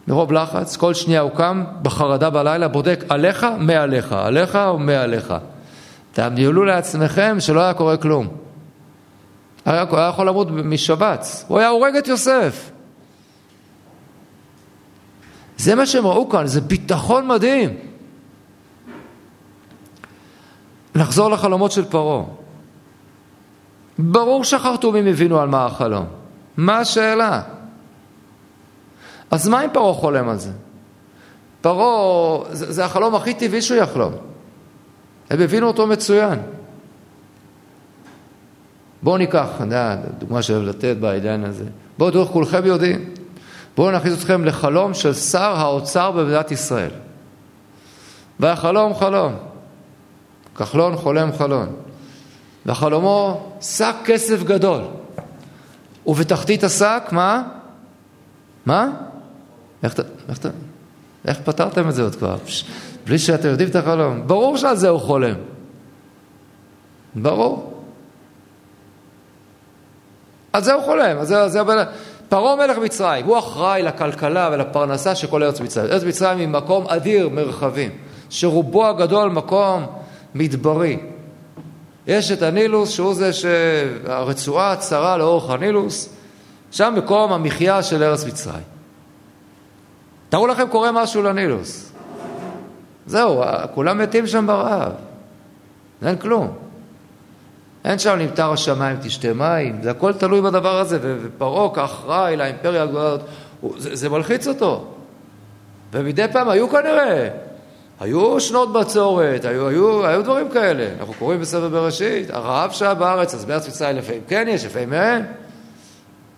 מרוב לחץ, כל שנייה הוא קם בחרדה בלילה, בודק עליך, מעליך, עליך או מעליך. תדמיינו לעצמכם שלא היה קורה כלום. היה, היה יכול למות משבץ, הוא היה הורג את יוסף. זה מה שהם ראו כאן, זה ביטחון מדהים. נחזור לחלומות של פרעה. ברור שהחרטומים הבינו על מה החלום. מה השאלה? אז מה אם פרעה חולם על זה? פרעה, זה, זה החלום הכי טבעי שהוא יחלום. הם הבינו אותו מצוין. בואו ניקח, אני יודע, דוגמה שאוהב לתת בעידן הזה. בואו תראו, כולכם יודעים. בואו נכניס אתכם לחלום של שר האוצר במדינת ישראל. והחלום חלום. כחלון חולם חלון. וחלומו שק כסף גדול. ובתחתית השק, מה? מה? איך, איך, איך פתרתם את זה עוד כבר? בלי שאתם יודעים את החלום. ברור שעל זה הוא חולם. ברור. על זה הוא חולם. זה, זה, פרעה מלך מצרים, הוא אחראי לכלכלה ולפרנסה של כל ארץ מצרים. ארץ מצרים היא מקום אדיר מרחבים, שרובו הגדול מקום מדברי. יש את הנילוס, שהוא זה שהרצועה הצרה לאורך הנילוס, שם מקום המחיה של ארץ מצרים. תראו לכם קורה משהו לנילוס. זהו, כולם מתים שם ברעב. אין כלום. אין שם נמטר השמיים תשתה מים, זה הכל תלוי בדבר הזה, ופרעה כאחראי לאימפריה הגדולה הזאת, זה, זה מלחיץ אותו. ומדי פעם היו כנראה, היו שנות בצורת, היו, היו, היו דברים כאלה. אנחנו קוראים בספר בראשית, הרעב שהיה בארץ, אז בארץ מצרים לפעמים כן יש, לפעמים אין.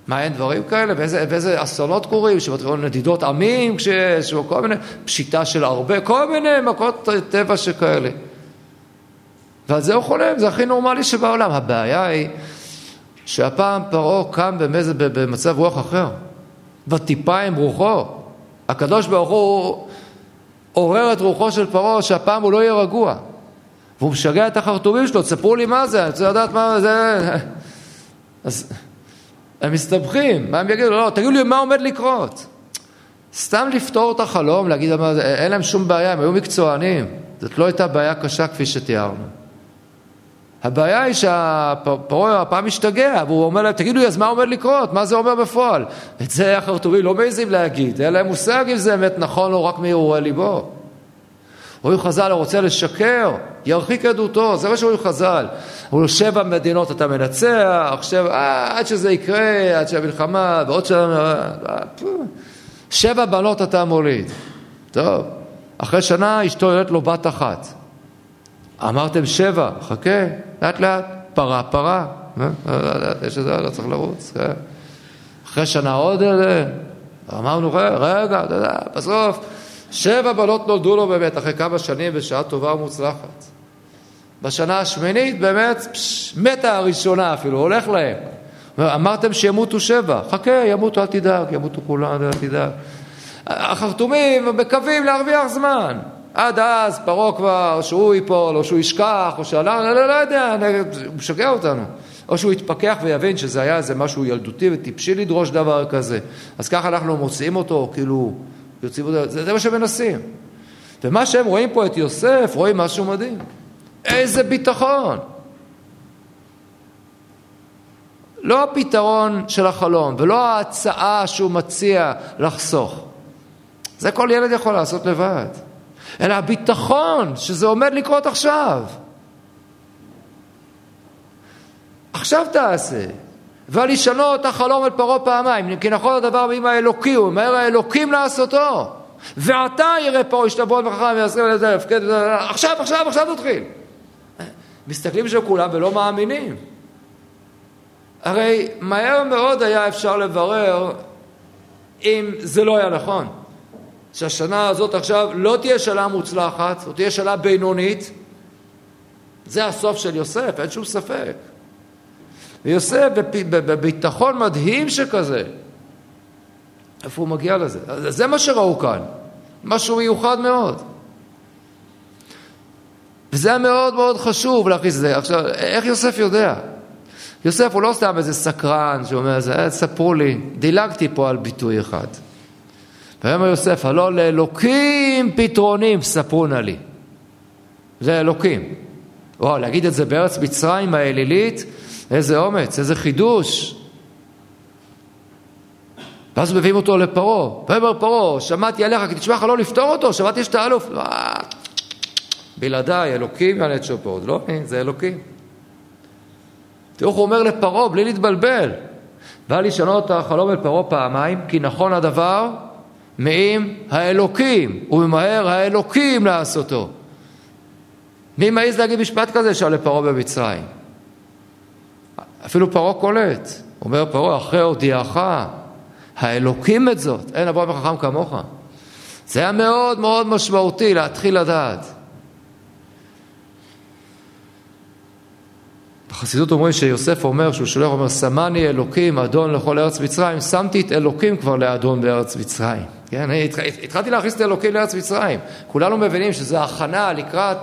מה, אין דברים כאלה? באיזה, באיזה אסונות קורים? שמתחילים נדידות עמים כשיש, כל מיני, פשיטה של הרבה, כל מיני מכות טבע שכאלה. ועל זה הוא חולם, זה הכי נורמלי שבעולם. הבעיה היא שהפעם פרעה קם. במצב רוח אחר, וטיפה עם רוחו. הקדוש ברוך הוא עורר את רוחו של פרעה שהפעם הוא לא יהיה רגוע. והוא משגע את החרטומים שלו, תספרו לי מה זה, אני רוצה לדעת מה זה... אז הם מסתבכים, מה הם יגידו? לא, תגידו לי מה עומד לקרות. סתם לפתור את החלום, להגיד, אין להם שום בעיה, הם היו מקצוענים. זאת לא הייתה בעיה קשה כפי שתיארנו. הבעיה היא שהפרעה הפעם משתגע, והוא אומר להם, תגידו לי, אז מה עומד לקרות? מה זה אומר בפועל? את זה החרטומים לא מעזים להגיד, אין להם מושג אם זה אמת נכון או רק מהרהורי ליבו. רואי חז"ל רוצה לשקר, ירחיק עדותו, זה מה שרואי חז"ל. הוא שבע מדינות אתה מנצח, שבע, אה, עד שזה יקרה, עד שהמלחמה, ועוד אה, שבע בנות אתה מוליד. טוב, אחרי שנה אשתו יולדת לו בת אחת. אמרתם שבע, חכה, לאט לאט, פרה פרה, אה, יש את זה, לא צריך לרוץ. כן. אחרי שנה עוד, אמרנו, רגע, בסוף, שבע בנות נולדו לו באמת, אחרי כמה שנים בשעה טובה ומוצלחת. בשנה השמינית באמת, מתה הראשונה אפילו, הולך להם. אמרתם שימותו שבע, חכה, ימותו, אל תדאג, ימותו כולם, אל תדאג. החרטומים מקווים להרוויח זמן. עד אז פרעה כבר, שהוא ייפול, או שהוא ישכח, או שעלה, לא, לא, לא יודע, הוא משגע אותנו. או שהוא יתפכח ויבין שזה היה איזה משהו ילדותי וטיפשי לדרוש דבר כזה. אז ככה אנחנו מוציאים אותו, כאילו, יוצאים אותו, זה, זה מה שמנסים. ומה שהם רואים פה את יוסף, רואים משהו מדהים. איזה ביטחון. לא הפתרון של החלום, ולא ההצעה שהוא מציע לחסוך. זה כל ילד יכול לעשות לבד. אלא הביטחון שזה עומד לקרות עכשיו. עכשיו תעשה. ועל ישנות החלום אל פרעה פעמיים, כי נכון הדבר עם האלוקי, הוא אומר האלוקים לעשותו. ועתה יראה פרעה השתברות וחכם ויעשרים על ידי הפקד, עכשיו, עכשיו, עכשיו תתחיל. מסתכלים שם כולם ולא מאמינים. הרי מהר מאוד היה אפשר לברר אם זה לא היה נכון. שהשנה הזאת עכשיו לא תהיה שנה מוצלחת, זאת תהיה שנה בינונית. זה הסוף של יוסף, אין שום ספק. ויוסף בביטחון מדהים שכזה, איפה הוא מגיע לזה? זה מה שראו כאן, משהו מיוחד מאוד. וזה היה מאוד מאוד חשוב להכניס את זה. עכשיו, איך יוסף יודע? יוסף הוא לא סתם איזה סקרן שאומר, אה, ספרו לי, דילגתי פה על ביטוי אחד. ויאמר יוסף, הלא לאלוקים פתרונים ספרו נא לי. זה אלוקים. וואו, להגיד את זה בארץ מצרים האלילית, איזה אומץ, איזה חידוש. ואז מביאים אותו לפרעה. ויאמר פרעה, שמעתי עליך, כי תשמע לך לא לפתור אותו, שמעתי שאתה אלוף. אה, בלעדיי, אלוקים יענה את שופעות. לא, זה אלוקים. תראו איך הוא אומר לפרעה, בלי להתבלבל. בא לשנות את החלום אל פרעה פעמיים, כי נכון הדבר מעם האלוקים, וממהר האלוקים לעשותו. מי מעז להגיד משפט כזה? שאל לפרעה במצרים. אפילו פרעה קולט. אומר פרעה, אחרי הודיעך, האלוקים את זאת, אין אבוא וחכם כמוך. זה היה מאוד מאוד משמעותי להתחיל לדעת. בחסידות אומרים שיוסף אומר, שהוא שולח, אומר, שמני אלוקים אדון לכל ארץ מצרים, שמתי את אלוקים כבר לאדון בארץ מצרים. כן, התחלתי להכניס את אלוקים לארץ מצרים. כולנו מבינים שזה הכנה לקראת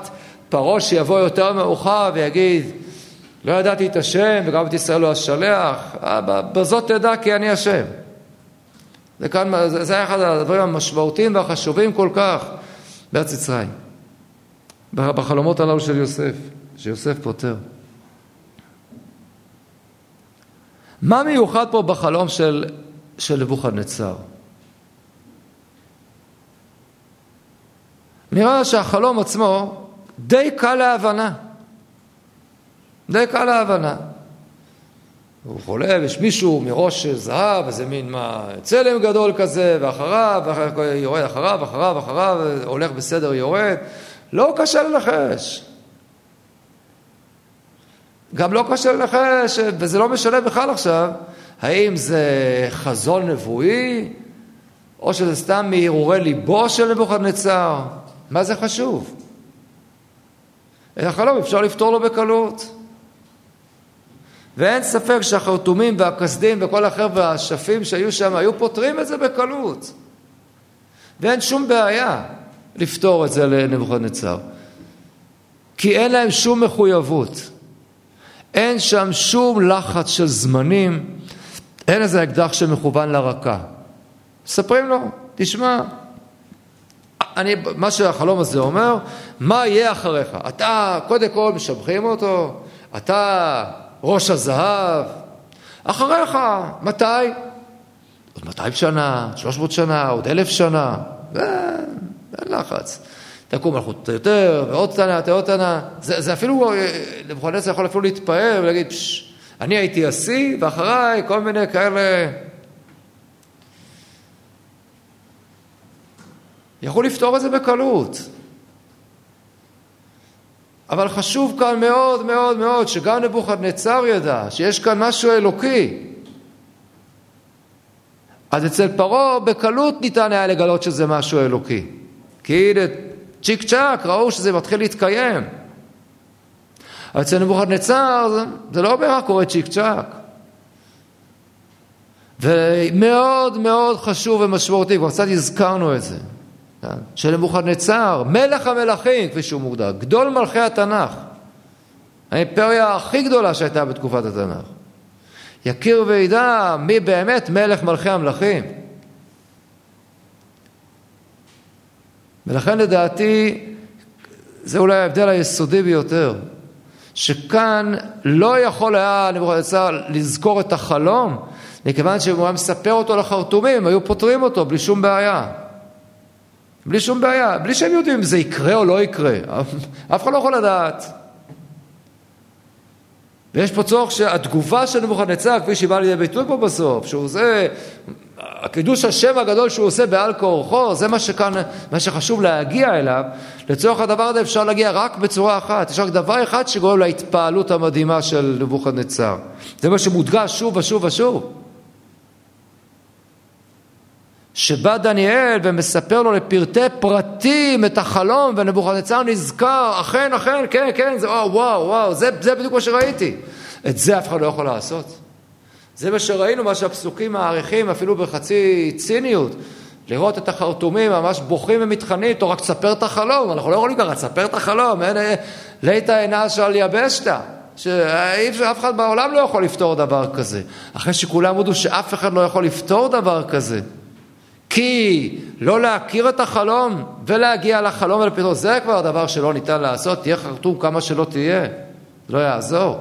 פרעה שיבוא יותר מאוחר ויגיד, לא ידעתי את השם וגם את ישראל לא השלח, אה, בזאת תדע כי אני השם. זה, כאן, זה היה אחד הדברים המשמעותיים והחשובים כל כך בארץ מצרים, בחלומות הללו של יוסף, שיוסף פותר. מה מיוחד פה בחלום של, של נבוכדנצר? נראה שהחלום עצמו די קל להבנה. די קל להבנה. הוא חולם, יש מישהו מראש זהב, איזה מין מה, צלם גדול כזה, ואחריו, יורד אחריו, אחריו, אחריו, הולך בסדר, יורד. לא קשה לנחש. גם לא קשה לנחש, וזה לא משנה בכלל עכשיו, האם זה חזון נבואי, או שזה סתם מהרהורי ליבו של נבוכדנצר. מה זה חשוב? את החלום אפשר לפתור לו בקלות. ואין ספק שהחרטומים והכסדים וכל החבר'ה האשפים שהיו שם היו פותרים את זה בקלות. ואין שום בעיה לפתור את זה לנבוכדנצר. כי אין להם שום מחויבות. אין שם שום לחץ של זמנים, אין איזה אקדח שמכוון לרקה. מספרים לו, תשמע, אני, מה שהחלום הזה אומר, מה יהיה אחריך? אתה, קודם כל משבחים אותו, אתה ראש הזהב, אחריך, מתי? עוד 200 שנה, 300 שנה, עוד אלף שנה, ואין, אין לחץ. תקום מלכות יותר, ועוד קטנה, ועוד קטנה. זה, זה אפילו, נבוכדנצר יכול אפילו להתפאר ולהגיד, פשש, אני הייתי השיא, ואחריי כל מיני כאלה יכול לפתור את זה בקלות. אבל חשוב כאן מאוד מאוד מאוד שגם נבוכדנצר ידע שיש כאן משהו אלוקי. אז אצל פרעה בקלות ניתן היה לגלות שזה משהו אלוקי. כי הנה צ'יק צ'אק ראו שזה מתחיל להתקיים. אבל אצל נבוכדנצר זה, זה לא בהכרח קורה צ'יק צ'אק. ומאוד מאוד חשוב ומשמעותי, כבר קצת הזכרנו את זה. של נבוכדנצר, מלך המלכים, כפי שהוא מוגדר, גדול מלכי התנ"ך, האימפריה הכי גדולה שהייתה בתקופת התנ"ך. יכיר וידע מי באמת מלך מלכי המלכים. ולכן לדעתי זה אולי ההבדל היסודי ביותר, שכאן לא יכול היה נבוכדנצר לזכור את החלום, מכיוון שאם הוא היה מספר אותו לחרטומים, היו פותרים אותו בלי שום בעיה. בלי שום בעיה, בלי שהם יודעים אם זה יקרה או לא יקרה. אף אחד לא יכול לדעת. ויש פה צורך שהתגובה של נבוכדנצר, כפי שהיא באה לידי ביטוי פה בסוף, שהוא עושה, הקידוש השם הגדול שהוא עושה בעל כורחו, זה מה שכאן, מה שחשוב להגיע אליו. לצורך הדבר הזה אפשר להגיע רק בצורה אחת. יש רק דבר אחד שגורם להתפעלות המדהימה של נבוכדנצר. זה מה שמודגש שוב ושוב ושוב. שבא דניאל ומספר לו לפרטי פרטים את החלום, ונבוכדנצר נזכר, אכן, אכן, כן, כן, זה, וואו, וואו, וואו, זה, זה בדיוק מה שראיתי. את זה אף אחד לא יכול לעשות. זה מה שראינו, מה שהפסוקים מעריכים, אפילו בחצי ציניות. לראות את החרטומים ממש בוכים ומתחננים, איתו, רק תספר את החלום, אנחנו לא יכולים ככה, תספר את החלום, אין ליתא עינה של יבשתא. שאף אחד בעולם לא יכול לפתור דבר כזה. אחרי שכולם הודו שאף אחד לא יכול לפתור דבר כזה. כי לא להכיר את החלום ולהגיע לחלום ולפתרון, זה כבר דבר שלא ניתן לעשות, תהיה חרטום כמה שלא תהיה, לא יעזור.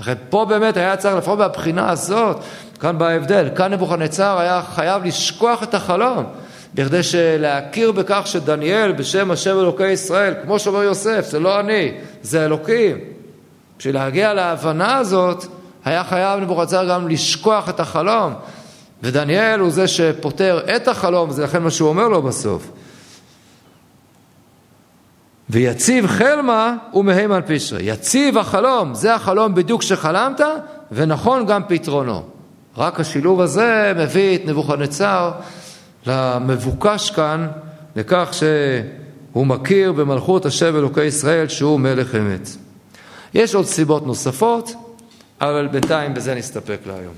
לכן פה באמת היה צריך, לפחות מהבחינה הזאת, כאן בהבדל, כאן נבוכנצר היה חייב לשכוח את החלום, בכדי להכיר בכך שדניאל בשם השם אלוקי ישראל, כמו שאומר יוסף, זה לא אני, זה אלוקים. בשביל להגיע להבנה הזאת, היה חייב נבוכנצר גם לשכוח את החלום, ודניאל הוא זה שפותר את החלום, זה לכן מה שהוא אומר לו בסוף. ויציב חלמה ומהימן פישרי. יציב החלום, זה החלום בדיוק שחלמת, ונכון גם פתרונו. רק השילוב הזה מביא את נבוכדנצר למבוקש כאן, לכך שהוא מכיר במלכות השם אלוקי ישראל שהוא מלך אמת. יש עוד סיבות נוספות, אבל בינתיים בזה נסתפק להיום.